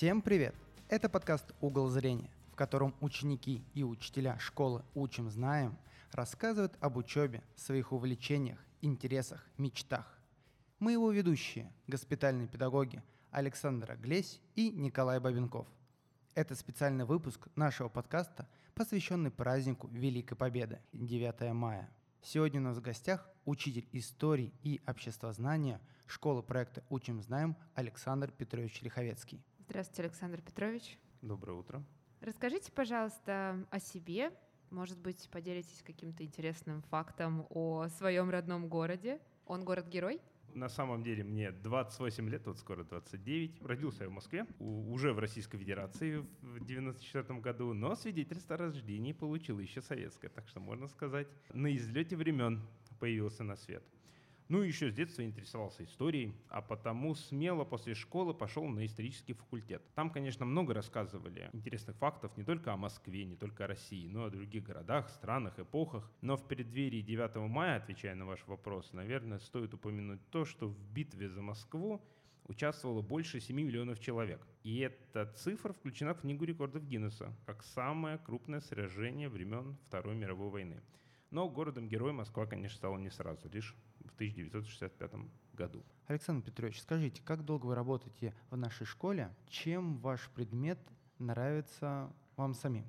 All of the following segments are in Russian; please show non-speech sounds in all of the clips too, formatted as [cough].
Всем привет! Это подкаст «Угол зрения», в котором ученики и учителя школы «Учим, знаем» рассказывают об учебе, своих увлечениях, интересах, мечтах. Мы его ведущие, госпитальные педагоги Александра Глесь и Николай Бабенков. Это специальный выпуск нашего подкаста, посвященный празднику Великой Победы, 9 мая. Сегодня у нас в гостях учитель истории и обществознания школы проекта «Учим, знаем» Александр Петрович Лиховецкий. Здравствуйте, Александр Петрович. Доброе утро. Расскажите, пожалуйста, о себе. Может быть, поделитесь каким-то интересным фактом о своем родном городе. Он город-герой? На самом деле мне 28 лет, вот скоро 29. Родился я в Москве, уже в Российской Федерации в 94 году, но свидетельство о рождении получил еще советское, так что можно сказать, на излете времен появился на свет. Ну и еще с детства интересовался историей, а потому смело после школы пошел на исторический факультет. Там, конечно, много рассказывали интересных фактов не только о Москве, не только о России, но и о других городах, странах, эпохах. Но в преддверии 9 мая, отвечая на ваш вопрос, наверное, стоит упомянуть то, что в битве за Москву участвовало больше 7 миллионов человек. И эта цифра включена в Книгу рекордов Гиннесса как самое крупное сражение времен Второй мировой войны. Но городом-героем Москва, конечно, стала не сразу, лишь в 1965 году. Александр Петрович, скажите, как долго вы работаете в нашей школе? Чем ваш предмет нравится вам самим?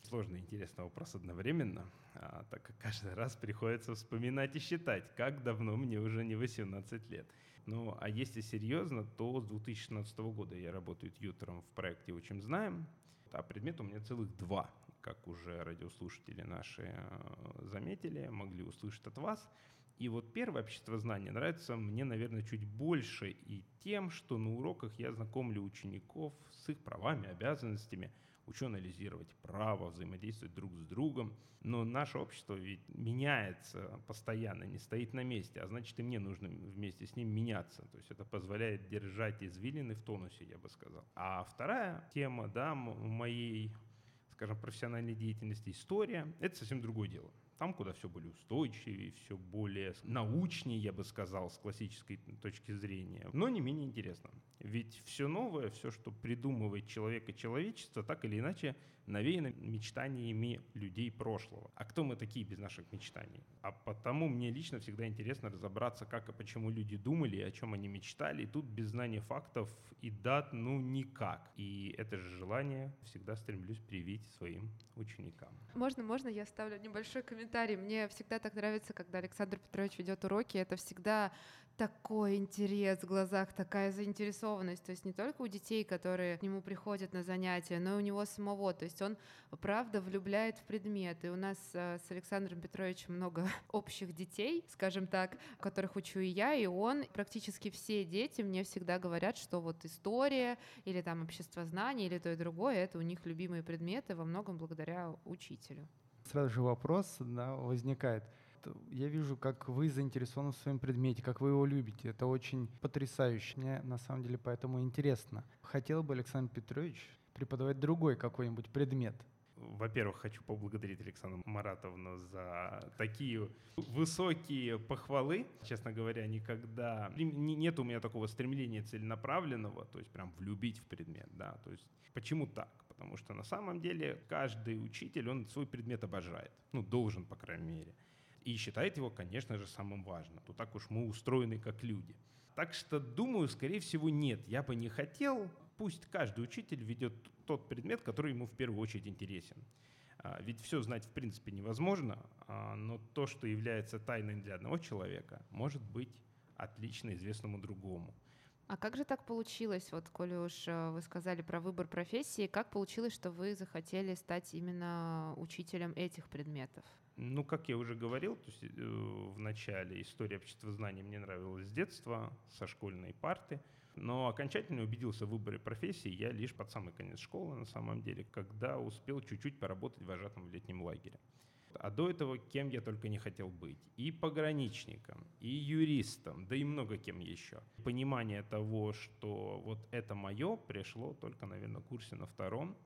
Сложный интересный вопрос одновременно, а, так как каждый раз приходится вспоминать и считать, как давно мне уже не 18 лет. Ну, а если серьезно, то с 2016 года я работаю тьютером в проекте «Учим знаем», а предмет у меня целых два, как уже радиослушатели наши э, заметили, могли услышать от вас. И вот первое общество знания нравится мне, наверное, чуть больше и тем, что на уроках я знакомлю учеников с их правами, обязанностями, учу анализировать право, взаимодействовать друг с другом. Но наше общество ведь меняется постоянно, не стоит на месте, а значит и мне нужно вместе с ним меняться. То есть это позволяет держать извилины в тонусе, я бы сказал. А вторая тема да, моей скажем, профессиональной деятельности, история, это совсем другое дело. Там, куда все более устойчивее, все более научнее, я бы сказал, с классической точки зрения, но не менее интересно. Ведь все новое, все, что придумывает человек и человечество, так или иначе навеяно мечтаниями людей прошлого. А кто мы такие без наших мечтаний? А потому мне лично всегда интересно разобраться, как и почему люди думали, о чем они мечтали. И тут без знания фактов и дат, ну, никак. И это же желание всегда стремлюсь привить своим ученикам. Можно, можно, я ставлю небольшой комментарий комментарий. Мне всегда так нравится, когда Александр Петрович ведет уроки. Это всегда такой интерес в глазах, такая заинтересованность. То есть не только у детей, которые к нему приходят на занятия, но и у него самого. То есть он правда влюбляет в предмет. И у нас э, с Александром Петровичем много [laughs] общих детей, скажем так, которых учу и я, и он. Практически все дети мне всегда говорят, что вот история или там общество знаний или то и другое, это у них любимые предметы во многом благодаря учителю. Сразу же вопрос да, возникает. Я вижу, как вы заинтересованы в своем предмете, как вы его любите. Это очень потрясающе. Мне на самом деле поэтому интересно. Хотел бы Александр Петрович преподавать другой какой-нибудь предмет. Во-первых, хочу поблагодарить Александру Маратовну за такие высокие похвалы. Честно говоря, никогда нет у меня такого стремления целенаправленного, то есть прям влюбить в предмет, да. То есть почему так? Потому что на самом деле каждый учитель, он свой предмет обожает. Ну, должен, по крайней мере. И считает его, конечно же, самым важным. То так уж мы устроены как люди. Так что, думаю, скорее всего, нет. Я бы не хотел, пусть каждый учитель ведет тот предмет, который ему в первую очередь интересен. А, ведь все знать в принципе невозможно, а, но то, что является тайной для одного человека, может быть отлично известному другому. А как же так получилось, вот, коли уж э, вы сказали про выбор профессии, как получилось, что вы захотели стать именно учителем этих предметов? Ну, как я уже говорил, то есть, э, в начале история обществознания мне нравилась с детства, со школьной парты, но окончательно убедился в выборе профессии я лишь под самый конец школы, на самом деле, когда успел чуть-чуть поработать вожатым в летнем лагере. А до этого кем я только не хотел быть. И пограничником, и юристом, да и много кем еще. Понимание того, что вот это мое, пришло только, наверное, курсе на втором,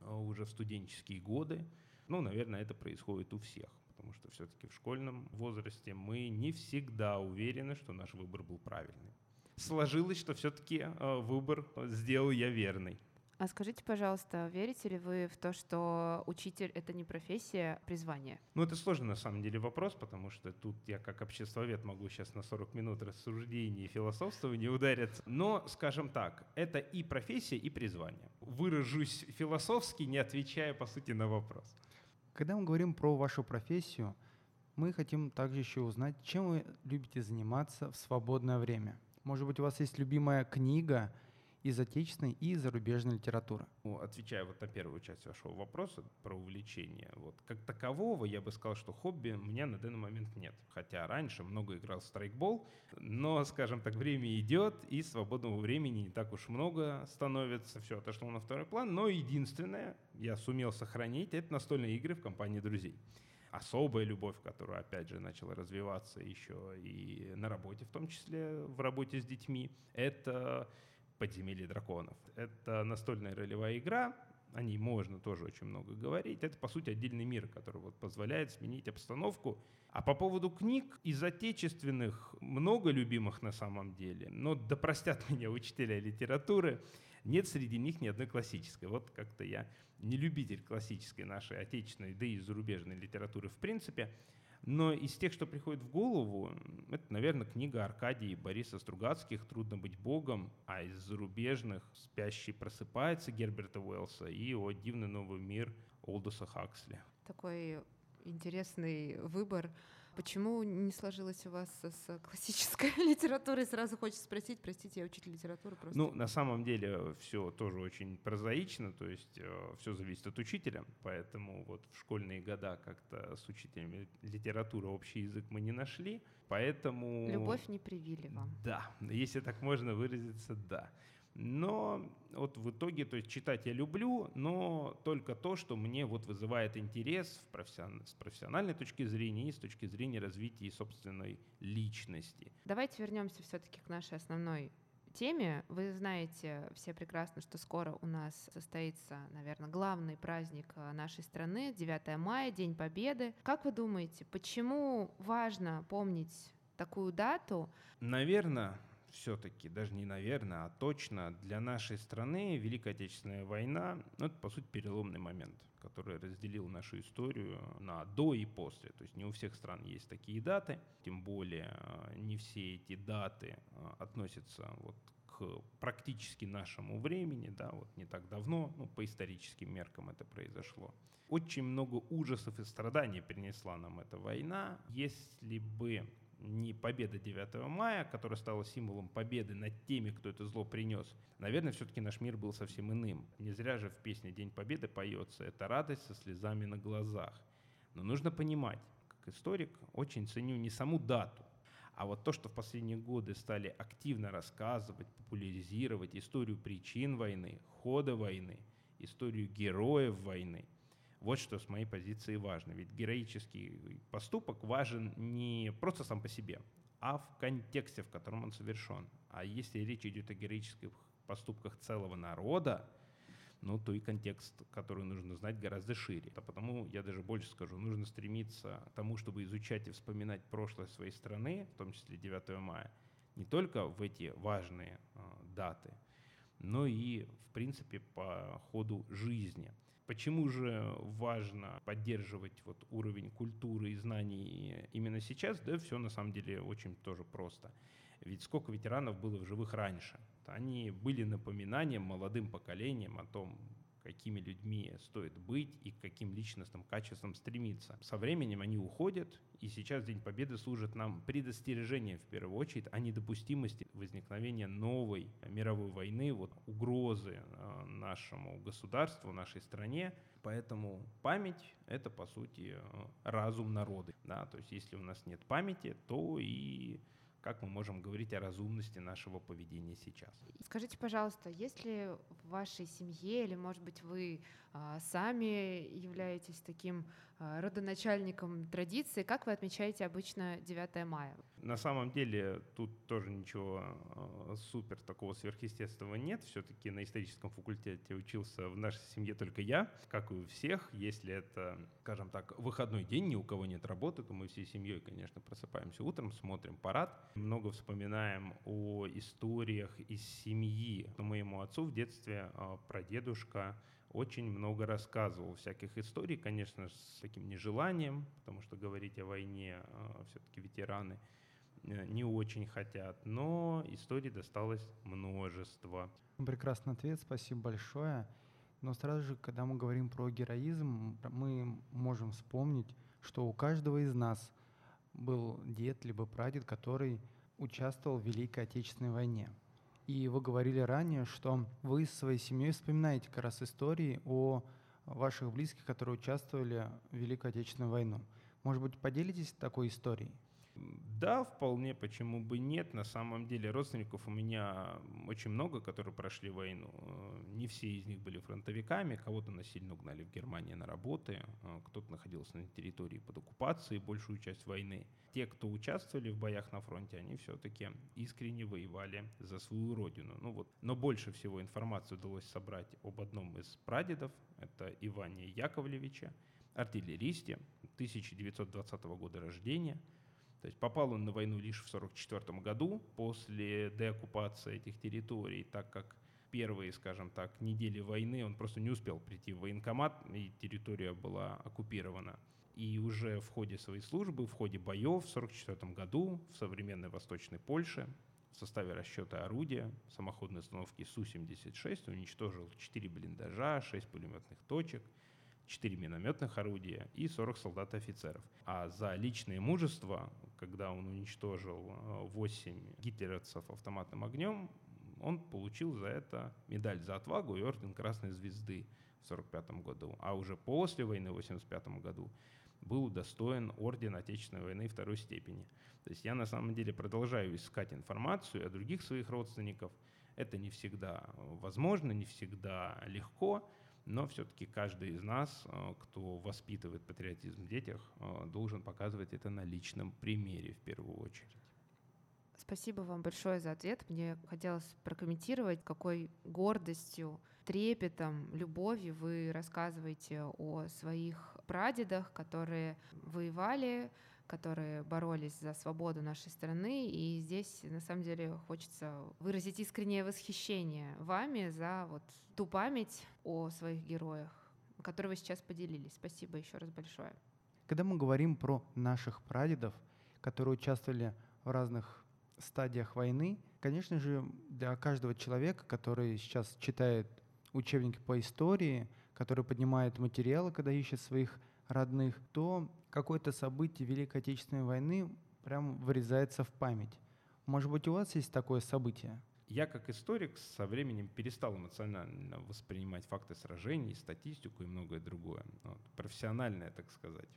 а уже в студенческие годы. Ну, наверное, это происходит у всех потому что все-таки в школьном возрасте мы не всегда уверены, что наш выбор был правильный. сложилось, что все-таки выбор сделал я верный. А скажите, пожалуйста, верите ли вы в то, что учитель — это не профессия, а призвание? Ну, это сложный на самом деле вопрос, потому что тут я как обществовед могу сейчас на 40 минут рассуждений и философствования удариться. Но, скажем так, это и профессия, и призвание. Выражусь философски, не отвечая, по сути, на вопрос. Когда мы говорим про вашу профессию, мы хотим также еще узнать, чем вы любите заниматься в свободное время. Может быть, у вас есть любимая книга из отечественной и зарубежной литературы. Ну, отвечая вот на первую часть вашего вопроса про увлечение, вот как такового я бы сказал, что хобби у меня на данный момент нет. Хотя раньше много играл в страйкбол, но, скажем так, время идет, и свободного времени не так уж много становится. Все отошло на второй план, но единственное, я сумел сохранить, это настольные игры в компании друзей особая любовь, которая, опять же, начала развиваться еще и на работе, в том числе в работе с детьми, это подземелье драконов. Это настольная ролевая игра, о ней можно тоже очень много говорить. Это, по сути, отдельный мир, который вот позволяет сменить обстановку. А по поводу книг из отечественных много любимых на самом деле, но да простят [laughs] меня учителя литературы, нет среди них ни одной классической. Вот как-то я не любитель классической нашей отечественной, да и зарубежной литературы в принципе. Но из тех, что приходит в голову, это, наверное, книга Аркадии Бориса Стругацких «Трудно быть богом», а из зарубежных «Спящий просыпается» Герберта Уэллса и «О дивный новый мир» Олдоса Хаксли. Такой интересный выбор. Почему не сложилось у вас с классической [laughs] литературой? Сразу хочется спросить, простите, я учитель литературы просто. Ну, на самом деле все тоже очень прозаично, то есть э, все зависит от учителя, поэтому вот в школьные года как-то с учителем литературы общий язык мы не нашли, поэтому... Любовь не привили вам. Да, если так можно выразиться, да. Но вот в итоге, то есть читать я люблю, но только то, что мне вот вызывает интерес в профессион... с профессиональной точки зрения и с точки зрения развития собственной личности. Давайте вернемся все-таки к нашей основной теме. Вы знаете все прекрасно, что скоро у нас состоится, наверное, главный праздник э, нашей страны, 9 мая, День Победы. Как вы думаете, почему важно помнить такую дату? Наверное, все-таки, даже не наверное, а точно для нашей страны Великая Отечественная война, ну, это, по сути, переломный момент, который разделил нашу историю на до и после. То есть не у всех стран есть такие даты, тем более э, не все эти даты э, относятся вот к практически нашему времени, да, вот не так давно, ну, по историческим меркам это произошло. Очень много ужасов и страданий принесла нам эта война. Если бы не победа 9 мая, которая стала символом победы над теми, кто это зло принес, наверное, все-таки наш мир был совсем иным. Не зря же в песне «День Победы» поется «Это радость со слезами на глазах». Но нужно понимать, как историк, очень ценю не саму дату, а вот то, что в последние годы стали активно рассказывать, популяризировать историю причин войны, хода войны, историю героев войны – вот что с моей позиции важно. Ведь героический поступок важен не просто сам по себе, а в контексте, в котором он совершен. А если речь идет о героических поступках целого народа, ну, то и контекст, который нужно знать, гораздо шире. А потому я даже больше скажу, нужно стремиться к тому, чтобы изучать и вспоминать прошлое своей страны, в том числе 9 мая, не только в эти важные э, даты, но и, в принципе, по ходу жизни. Почему же важно поддерживать вот уровень культуры и знаний именно сейчас? Да все на самом деле очень тоже просто. Ведь сколько ветеранов было в живых раньше? Они были напоминанием молодым поколением о том, какими людьми стоит быть и к каким личностным качествам стремиться. Со временем они уходят, и сейчас День Победы служит нам предостережением в первую очередь о недопустимости возникновения новой мировой войны, вот угрозы э, нашему государству, нашей стране. Поэтому память — это, по сути, э, разум народа. Да? То есть если у нас нет памяти, то и как мы можем говорить о разумности нашего поведения сейчас. Скажите, пожалуйста, есть ли в вашей семье, или, может быть, вы а, сами являетесь таким родоначальником традиции, как вы отмечаете обычно 9 мая? На самом деле тут тоже ничего а, супер такого сверхъестественного нет. Все-таки на историческом факультете учился в нашей семье только я, как и у всех. Если это, скажем так, выходной день, ни у кого нет работы, то мы всей семьей, конечно, просыпаемся утром, смотрим парад, Много вспоминаем о историях из семьи. Моему отцу в детстве а, прадедушка очень много рассказывал всяких историй, конечно, с таким нежеланием, потому что говорить о войне а, все-таки ветераны э, не очень хотят, но историй досталось множество. Прекрасный ответ, спасибо большое. Но сразу же, когда мы говорим про героизм, мы можем вспомнить, что у каждого из нас был дед либо прадед, который участвовал в Великой Отечественной войне. И вы говорили ранее, что вы с своей семьей вспоминаете как раз истории о ваших близких, которые участвовали в Великой Отечественной войну. Может быть, поделитесь такой историей? Да, вполне, почему бы нет. На самом деле родственников у меня очень много, которые прошли войну. Не все из них были фронтовиками, кого-то насильно угнали в Германии на работы, кто-то находился на территории под оккупацией большую часть войны. Те, кто участвовали в боях на фронте, они все-таки искренне воевали за свою родину. Ну вот. Но больше всего информации удалось собрать об одном из прадедов, это Иване Яковлевиче, артиллеристе, 1920 года рождения – то есть попал он на войну лишь в 1944 году, после деоккупации этих территорий, так как первые, скажем так, недели войны он просто не успел прийти в военкомат, и территория была оккупирована. И уже в ходе своей службы, в ходе боев в 1944 году в современной Восточной Польше в составе расчета орудия самоходной установки Су-76 уничтожил 4 блиндажа, 6 пулеметных точек – 4 минометных орудия и 40 солдат и офицеров. А за личное мужество, когда он уничтожил 8 э, гитлеровцев автоматным огнем, он получил за это медаль за отвагу и орден Красной Звезды в 1945 году. А уже после войны в 1985 году был удостоен ордена Отечественной войны второй степени. То есть я на самом деле продолжаю искать информацию о других своих родственников. Это не всегда возможно, не всегда легко, но все-таки каждый из нас, э, кто воспитывает патриотизм в детях, э, должен показывать это на личном примере в первую очередь. Спасибо вам большое за ответ. Мне хотелось прокомментировать, какой гордостью, трепетом, любовью вы рассказываете о своих прадедах, которые воевали, которые боролись за свободу нашей страны. И здесь, на самом деле, хочется выразить искреннее восхищение вами за вот ту память о своих героях, которой вы сейчас поделились. Спасибо еще раз большое. Когда мы говорим про наших прадедов, которые участвовали в разных стадиях войны, конечно же, для каждого человека, который сейчас читает учебники по истории, который поднимает материалы, когда ищет своих родных, то какое-то событие Великой Отечественной войны прям вырезается в память. Может быть, у вас есть такое событие? Я как историк со временем перестал эмоционально воспринимать факты сражений, статистику и многое другое. Вот, профессиональное, так сказать.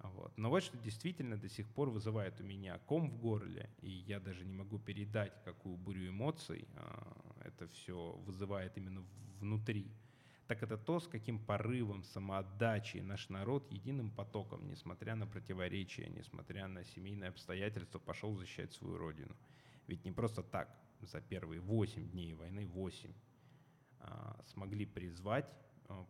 Вот. Но вот что действительно до сих пор вызывает у меня ком в горле, и я даже не могу передать, какую бурю эмоций а, это все вызывает именно внутри так это то, с каким порывом, самоотдачей наш народ единым потоком, несмотря на противоречия, несмотря на семейные обстоятельства, пошел защищать свою родину. Ведь не просто так за первые 8 дней войны, 8, а, смогли призвать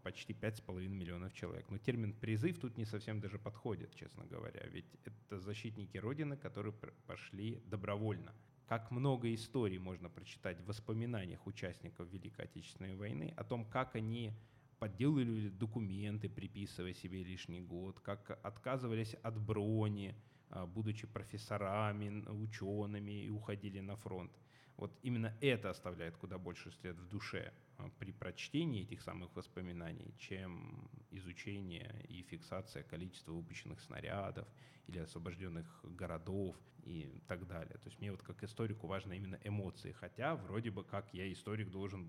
почти 5,5 миллионов человек. Но термин «призыв» тут не совсем даже подходит, честно говоря. Ведь это защитники Родины, которые пошли добровольно – как много историй можно прочитать в воспоминаниях участников Великой Отечественной войны о том, как они подделывали документы, приписывая себе лишний год, как отказывались от брони, а, будучи профессорами, учеными и уходили на фронт. Вот именно это оставляет куда больше след в душе а, при прочтении этих самых воспоминаний, чем изучение и фиксация количества выпущенных снарядов или освобожденных городов и так далее. То есть мне вот как историку важно именно эмоции, хотя вроде бы как я историк должен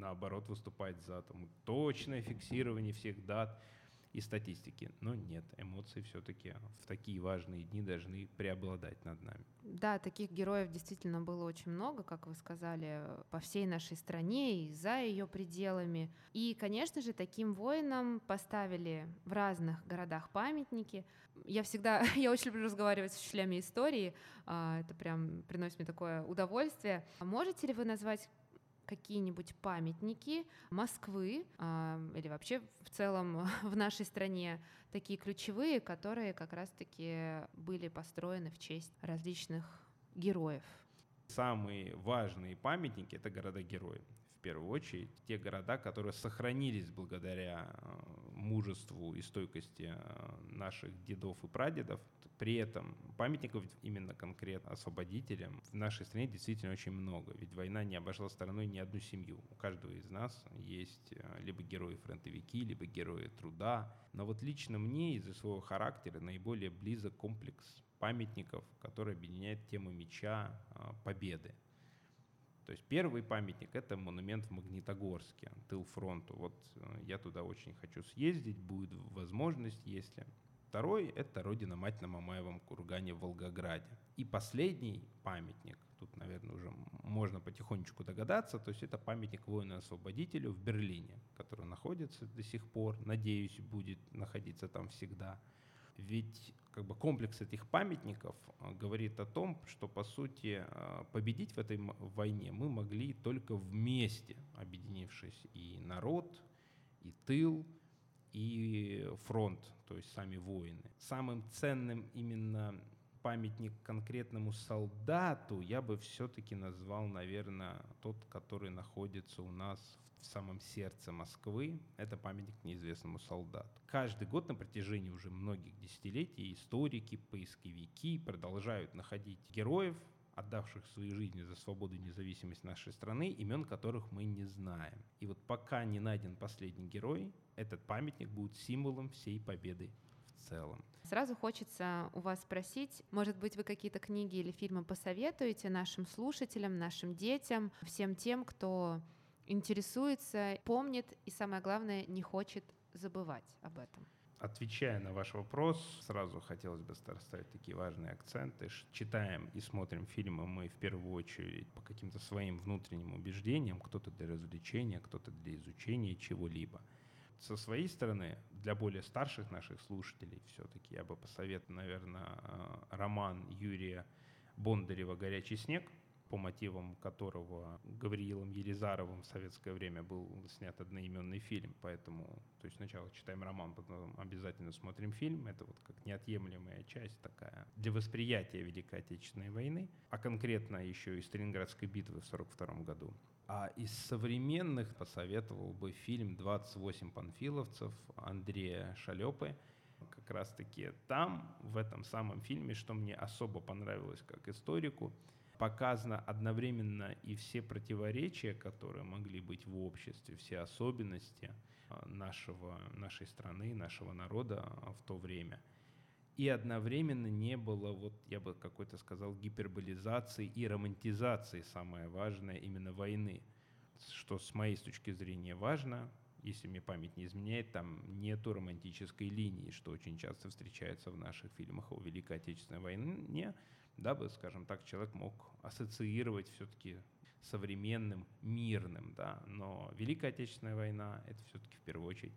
наоборот выступать за там, точное фиксирование всех дат, и статистики. Но нет, эмоции все-таки в такие важные дни должны преобладать над нами. Да, таких героев действительно было очень много, как вы сказали, по всей нашей стране и за ее пределами. И, конечно же, таким воинам поставили в разных городах памятники. Я всегда, [laughs] я очень люблю разговаривать с учителями истории, а, это прям приносит мне такое удовольствие. Можете ли вы назвать какие-нибудь памятники Москвы э, или вообще в целом [laughs] в нашей стране такие ключевые, которые как раз-таки были построены в честь различных героев? Самые важные памятники — это города-герои. Первую очередь, те города, которые сохранились благодаря э, мужеству и стойкости э, наших дедов и прадедов. При этом памятников именно конкретно освободителям в нашей стране действительно очень много. Ведь война не обошла стороной ни одну семью. У каждого из нас есть э, либо герои-фронтовики, либо герои труда. Но вот лично мне из-за своего характера наиболее близок комплекс памятников, который объединяет тему меча, победы. То есть первый памятник — это монумент в Магнитогорске, тыл фронту. Вот э, я туда очень хочу съездить, будет возможность, если. Второй — это родина-мать на Мамаевом кургане в Волгограде. И последний памятник, тут, наверное, уже можно потихонечку догадаться, то есть это памятник воину-освободителю в Берлине, который находится до сих пор, надеюсь, будет находиться там всегда. Ведь как бы комплекс этих памятников а, говорит о том, что по сути а, победить в этой войне мы могли только вместе, объединившись и народ, и тыл, и фронт, то есть сами воины. Самым ценным именно памятник конкретному солдату я бы все-таки назвал, наверное, тот, который находится у нас в самом сердце Москвы. Это памятник неизвестному солдату. Каждый год на протяжении уже многих десятилетий историки, поисковики продолжают находить героев, отдавших свои жизни за свободу и независимость нашей страны, имен которых мы не знаем. И вот пока не найден последний герой, этот памятник будет символом всей победы целом. Сразу хочется у вас спросить, может быть, вы какие-то книги или фильмы посоветуете нашим слушателям, нашим детям, всем тем, кто интересуется, помнит и, самое главное, не хочет забывать об этом? Отвечая на ваш вопрос, сразу хотелось бы расставить такие важные акценты. Читаем и смотрим фильмы мы в первую очередь по каким-то своим внутренним убеждениям, кто-то для развлечения, кто-то для изучения чего-либо. Со своей стороны, для более старших наших слушателей все-таки я бы посоветовал, наверное, э, роман Юрия Бондарева «Горячий снег», по мотивам которого Гавриилом Елизаровым в советское время был снят одноименный фильм. Поэтому то есть сначала читаем роман, потом обязательно смотрим фильм. Это вот как неотъемлемая часть такая для восприятия Великой Отечественной войны, а конкретно еще и Сталинградской битвы в 1942 году. А из современных посоветовал бы фильм «28 панфиловцев» Андрея Шалепы. Как раз-таки там, в этом самом фильме, что мне особо понравилось как историку – показано одновременно и все противоречия, которые могли быть в обществе, все особенности а, нашего, нашей страны, нашего народа а, в то время. И одновременно не было, вот я бы какой-то сказал, гиперболизации и романтизации, самое важное, именно войны. Что с моей точки зрения важно, если мне память не изменяет, там нету романтической линии, что очень часто встречается в наших фильмах о Великой Отечественной войне, дабы, скажем так, человек мог ассоциировать все-таки современным, мирным, да, но Великая Отечественная война — это все-таки в первую очередь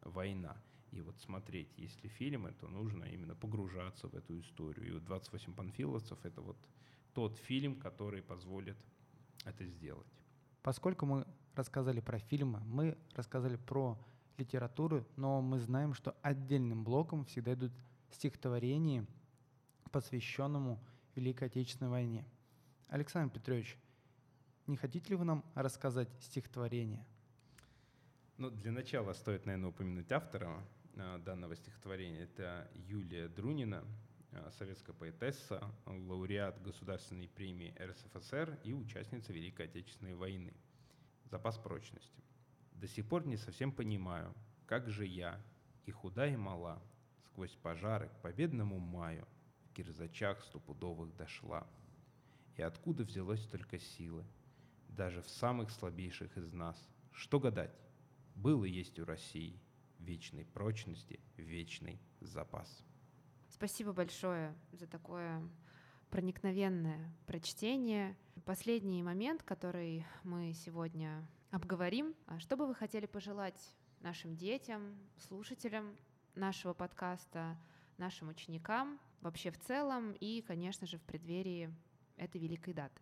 война. И вот смотреть, если фильмы, то нужно именно погружаться в эту историю. И вот «28 панфиловцев» — это вот тот фильм, который позволит это сделать. Поскольку мы рассказали про фильмы, мы рассказали про литературу, но мы знаем, что отдельным блоком всегда идут стихотворения, посвященному Великой Отечественной войне. Александр Петрович, не хотите ли вы нам рассказать стихотворение? Ну, для начала стоит, наверное, упомянуть автора данного стихотворения. Это Юлия Друнина, э, советская поэтесса, лауреат Государственной премии РСФСР и участница Великой Отечественной войны. Запас прочности. До сих пор не совсем понимаю, как же я, и худа, и мала, сквозь пожары к победному маю кирзачах стопудовых дошла. И откуда взялось только силы, даже в самых слабейших из нас? Что гадать? Было есть у России вечной прочности, вечный запас. Спасибо большое за такое проникновенное прочтение. Последний момент, который мы сегодня обговорим. А что бы вы хотели пожелать нашим детям, слушателям нашего подкаста, нашим ученикам вообще в целом и, конечно же, в преддверии этой великой даты.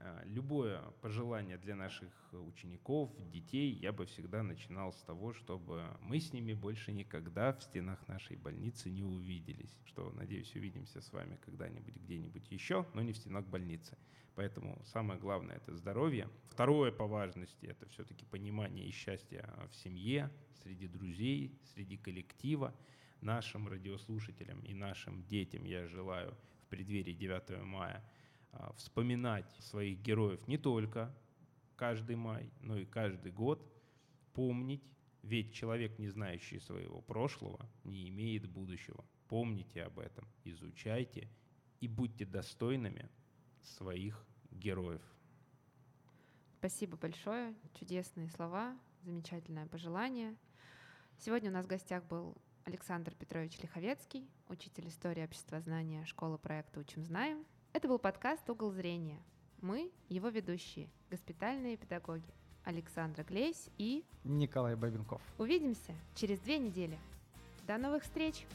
А, любое пожелание для наших учеников, детей, я бы всегда начинал с того, чтобы мы с ними больше никогда в стенах нашей больницы не увиделись. Что, надеюсь, увидимся с вами когда-нибудь где-нибудь еще, но не в стенах больницы. Поэтому самое главное — это здоровье. Второе по важности — это все-таки понимание и счастье в семье, среди друзей, среди коллектива. Нашим радиослушателям и нашим детям я желаю в преддверии 9 мая — вспоминать своих героев не только каждый май, но и каждый год, помнить, ведь человек, не знающий своего прошлого, не имеет будущего. Помните об этом, изучайте и будьте достойными своих героев. Спасибо большое, чудесные слова, замечательное пожелание. Сегодня у нас в гостях был Александр Петрович Лиховецкий, учитель истории обществознания школы проекта «Учим, знаем». Это был подкаст «Угол зрения». Мы его ведущие, госпитальные педагоги Александра Глейс и Николай Бабенков. Увидимся через две недели. До новых встреч!